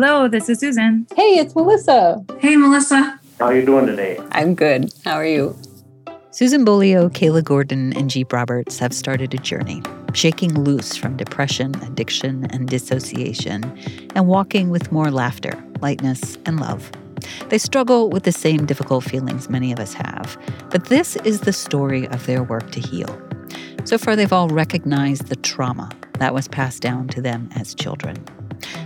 Hello, this is Susan. Hey, it's Melissa. Hey, Melissa. How are you doing today? I'm good. How are you? Susan Beaulieu, Kayla Gordon, and Jeep Roberts have started a journey, shaking loose from depression, addiction, and dissociation, and walking with more laughter, lightness, and love. They struggle with the same difficult feelings many of us have, but this is the story of their work to heal. So far, they've all recognized the trauma that was passed down to them as children.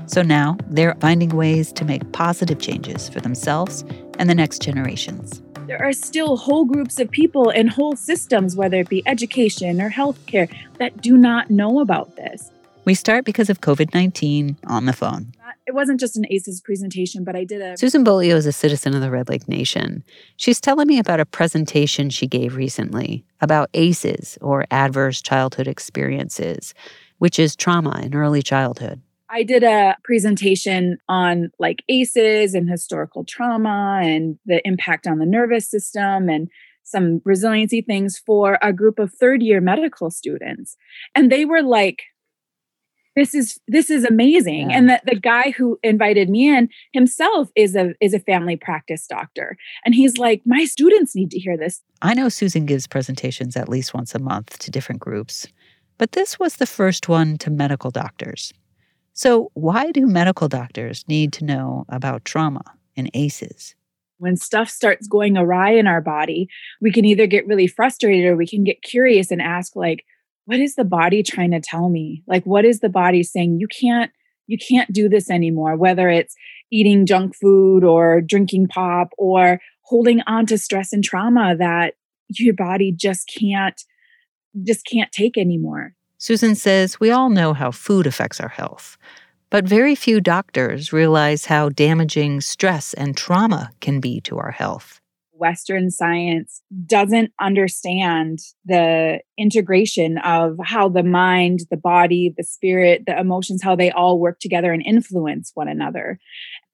So now they're finding ways to make positive changes for themselves and the next generations. There are still whole groups of people and whole systems, whether it be education or healthcare, that do not know about this. We start because of COVID 19 on the phone. It wasn't just an ACEs presentation, but I did a. Susan Beaulieu is a citizen of the Red Lake Nation. She's telling me about a presentation she gave recently about ACEs, or adverse childhood experiences, which is trauma in early childhood. I did a presentation on like ACEs and historical trauma and the impact on the nervous system and some resiliency things for a group of third year medical students. And they were like, this is this is amazing yeah. and the, the guy who invited me in himself is a is a family practice doctor and he's like my students need to hear this i know susan gives presentations at least once a month to different groups but this was the first one to medical doctors so, why do medical doctors need to know about trauma and ACEs? When stuff starts going awry in our body, we can either get really frustrated or we can get curious and ask, like, what is the body trying to tell me? Like, what is the body saying? You can't you can't do this anymore whether it's eating junk food or drinking pop or holding on to stress and trauma that your body just can't just can't take anymore Susan says we all know how food affects our health, but very few doctors realize how damaging stress and trauma can be to our health. Western science doesn't understand the integration of how the mind, the body, the spirit, the emotions, how they all work together and influence one another.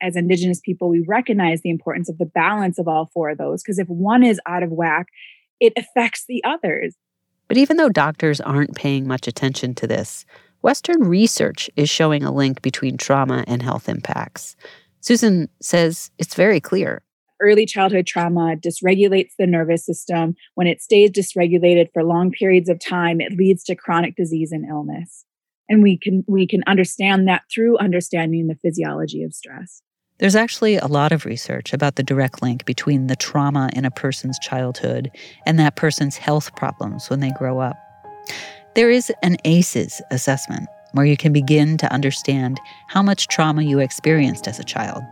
As Indigenous people, we recognize the importance of the balance of all four of those because if one is out of whack, it affects the others. But even though doctors aren't paying much attention to this, Western research is showing a link between trauma and health impacts. Susan says it's very clear. Early childhood trauma dysregulates the nervous system. When it stays dysregulated for long periods of time, it leads to chronic disease and illness. And we can we can understand that through understanding the physiology of stress. There's actually a lot of research about the direct link between the trauma in a person's childhood and that person's health problems when they grow up. There is an ACEs assessment where you can begin to understand how much trauma you experienced as a child.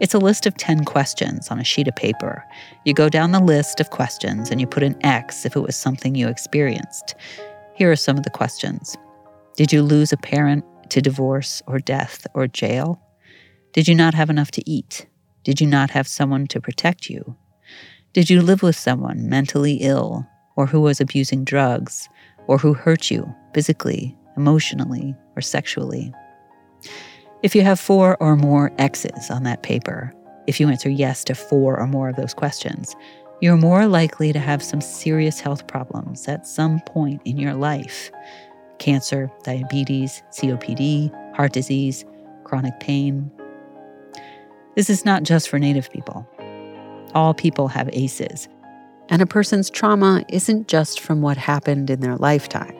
It's a list of 10 questions on a sheet of paper. You go down the list of questions and you put an X if it was something you experienced. Here are some of the questions Did you lose a parent to divorce or death or jail? Did you not have enough to eat? Did you not have someone to protect you? Did you live with someone mentally ill, or who was abusing drugs, or who hurt you physically, emotionally, or sexually? If you have four or more X's on that paper, if you answer yes to four or more of those questions, you're more likely to have some serious health problems at some point in your life cancer, diabetes, COPD, heart disease, chronic pain, this is not just for Native people. All people have ACEs. And a person's trauma isn't just from what happened in their lifetime.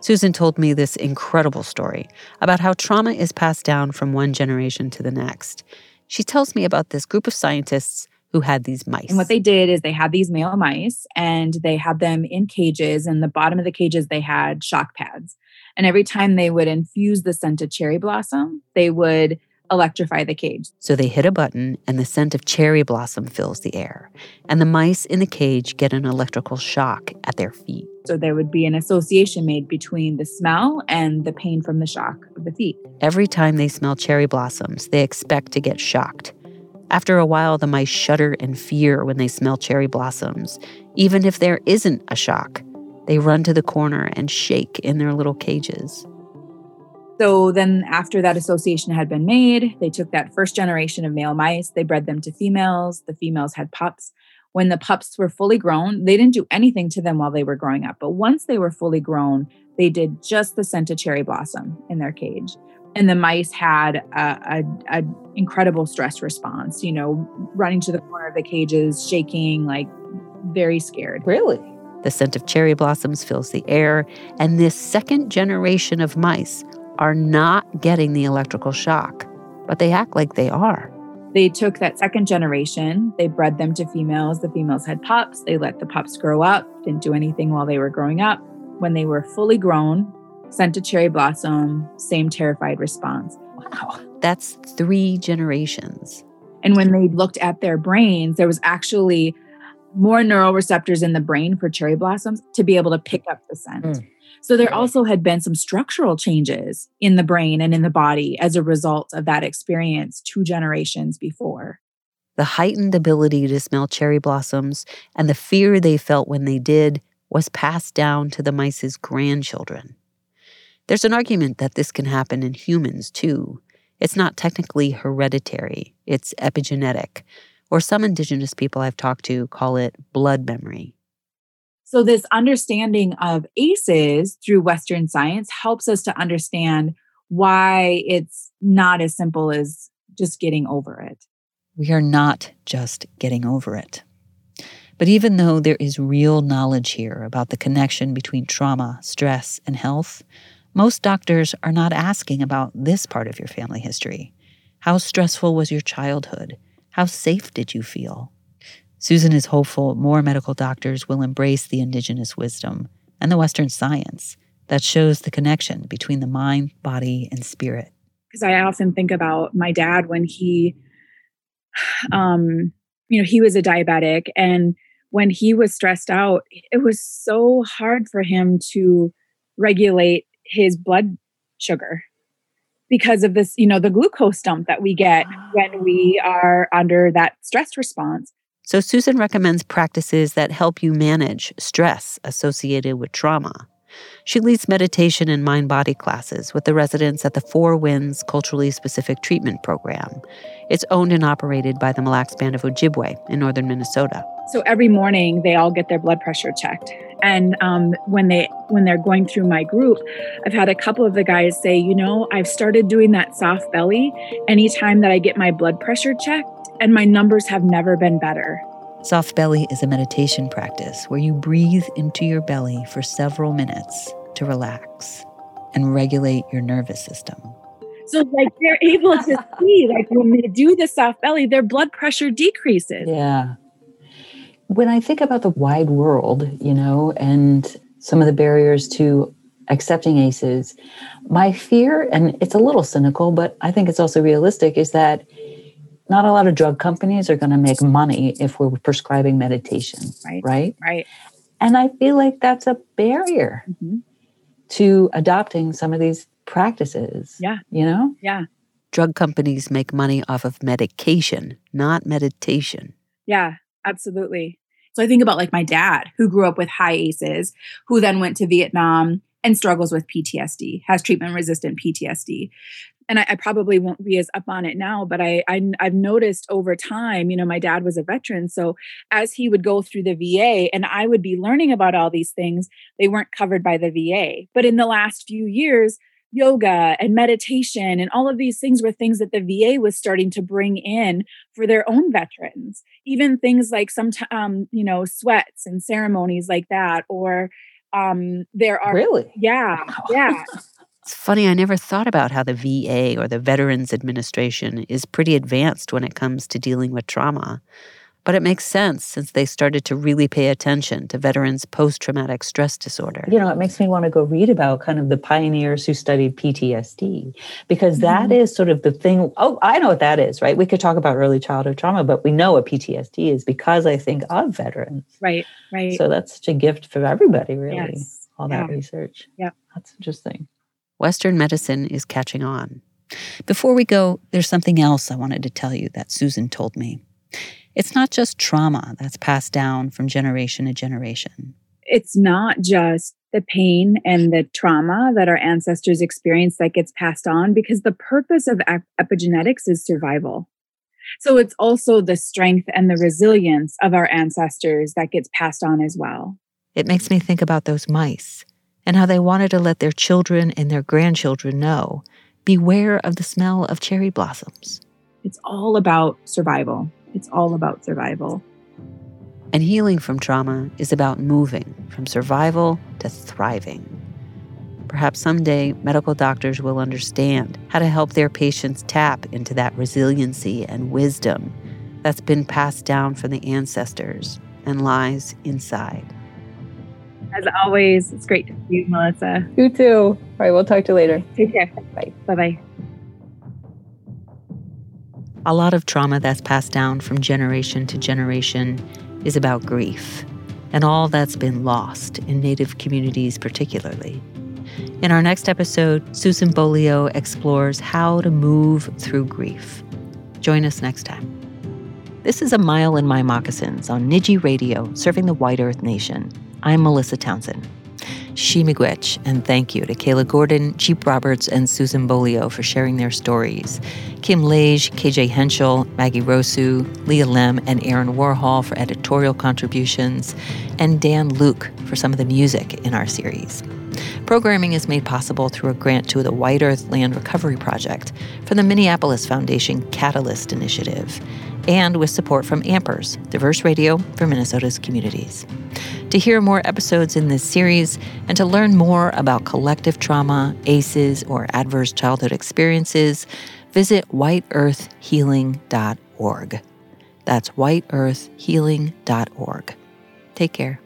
Susan told me this incredible story about how trauma is passed down from one generation to the next. She tells me about this group of scientists who had these mice. And what they did is they had these male mice and they had them in cages. And the bottom of the cages, they had shock pads. And every time they would infuse the scent of cherry blossom, they would electrify the cage. So they hit a button, and the scent of cherry blossom fills the air. And the mice in the cage get an electrical shock at their feet. So there would be an association made between the smell and the pain from the shock of the feet. Every time they smell cherry blossoms, they expect to get shocked. After a while, the mice shudder in fear when they smell cherry blossoms. Even if there isn't a shock, they run to the corner and shake in their little cages. So then, after that association had been made, they took that first generation of male mice, they bred them to females. The females had pups. When the pups were fully grown, they didn't do anything to them while they were growing up. But once they were fully grown, they did just the scent of cherry blossom in their cage. and the mice had a, incredible stress response you know running to the corner of the cages shaking like very scared really the scent of cherry blossoms fills the air and this second generation of mice are not getting the electrical shock but they act like they are they took that second generation they bred them to females the females had pups they let the pups grow up didn't do anything while they were growing up when they were fully grown sent to cherry blossom, same terrified response. Wow. That's three generations. And when they looked at their brains, there was actually more neural receptors in the brain for cherry blossoms to be able to pick up the scent. Mm. So there also had been some structural changes in the brain and in the body as a result of that experience two generations before. The heightened ability to smell cherry blossoms and the fear they felt when they did was passed down to the mice's grandchildren. There's an argument that this can happen in humans too. It's not technically hereditary, it's epigenetic, or some indigenous people I've talked to call it blood memory. So, this understanding of ACEs through Western science helps us to understand why it's not as simple as just getting over it. We are not just getting over it. But even though there is real knowledge here about the connection between trauma, stress, and health, most doctors are not asking about this part of your family history. How stressful was your childhood? How safe did you feel? Susan is hopeful more medical doctors will embrace the indigenous wisdom and the Western science that shows the connection between the mind, body, and spirit. Because I often think about my dad when he, um, you know, he was a diabetic, and when he was stressed out, it was so hard for him to regulate his blood sugar because of this, you know, the glucose dump that we get when we are under that stress response. So, Susan recommends practices that help you manage stress associated with trauma. She leads meditation and mind body classes with the residents at the Four Winds Culturally Specific Treatment Program. It's owned and operated by the Mille Lacs Band of Ojibwe in northern Minnesota. So every morning they all get their blood pressure checked. And um, when they when they're going through my group, I've had a couple of the guys say, you know, I've started doing that soft belly anytime that I get my blood pressure checked, and my numbers have never been better. Soft belly is a meditation practice where you breathe into your belly for several minutes to relax and regulate your nervous system. So, like, they're able to see, like, when they do the soft belly, their blood pressure decreases. Yeah. When I think about the wide world, you know, and some of the barriers to accepting ACEs, my fear, and it's a little cynical, but I think it's also realistic, is that not a lot of drug companies are going to make money if we're prescribing meditation, right? Right. Right. And I feel like that's a barrier mm-hmm. to adopting some of these practices. Yeah. You know? Yeah. Drug companies make money off of medication, not meditation. Yeah. Absolutely. So I think about like my dad who grew up with high ACEs, who then went to Vietnam and struggles with PTSD, has treatment resistant PTSD. And I, I, probably won't be as up on it now, but I, I I've noticed over time, you know, my dad was a veteran. So as he would go through the VA and I would be learning about all these things, they weren't covered by the VA. But in the last few years, yoga and meditation and all of these things were things that the VA was starting to bring in for their own veterans. Even things like some, um, you know, sweats and ceremonies like that, or um, there are really, yeah, yeah. It's funny, I never thought about how the VA or the Veterans Administration is pretty advanced when it comes to dealing with trauma. But it makes sense since they started to really pay attention to veterans' post traumatic stress disorder. You know, it makes me want to go read about kind of the pioneers who studied PTSD because that mm-hmm. is sort of the thing. Oh, I know what that is, right? We could talk about early childhood trauma, but we know what PTSD is because I think of veterans. Right, right. So that's such a gift for everybody, really, yes. all that yeah. research. Yeah. That's interesting. Western medicine is catching on. Before we go, there's something else I wanted to tell you that Susan told me. It's not just trauma that's passed down from generation to generation. It's not just the pain and the trauma that our ancestors experienced that gets passed on because the purpose of epigenetics is survival. So it's also the strength and the resilience of our ancestors that gets passed on as well. It makes me think about those mice and how they wanted to let their children and their grandchildren know beware of the smell of cherry blossoms. It's all about survival. It's all about survival. And healing from trauma is about moving from survival to thriving. Perhaps someday medical doctors will understand how to help their patients tap into that resiliency and wisdom that's been passed down from the ancestors and lies inside. As always, it's great to see you, Melissa. You too. All right, we'll talk to you later. Take care. Bye. Bye bye. A lot of trauma that's passed down from generation to generation is about grief and all that's been lost in Native communities, particularly. In our next episode, Susan Beaulieu explores how to move through grief. Join us next time. This is A Mile in My Moccasins on Niijii Radio, serving the White Earth Nation. I'm Melissa Townsend. Chi miigwech, and thank you to Kayla Gordon, Jeep Roberts, and Susan Beaulieu for sharing their stories. Kim Lage, KJ Henschel, Maggie Rosu, Leah Lem, and Aaron Warhol for editorial contributions, and Dan Luke for some of the music in our series. Programming is made possible through a grant to the White Earth Land Recovery Project from the Minneapolis Foundation Catalyst Initiative and with support from Ampers, diverse radio for Minnesota's communities. To hear more episodes in this series and to learn more about collective trauma, ACEs, or adverse childhood experiences, visit whiteearthhealing.org. That's whiteearthhealing.org. Take care.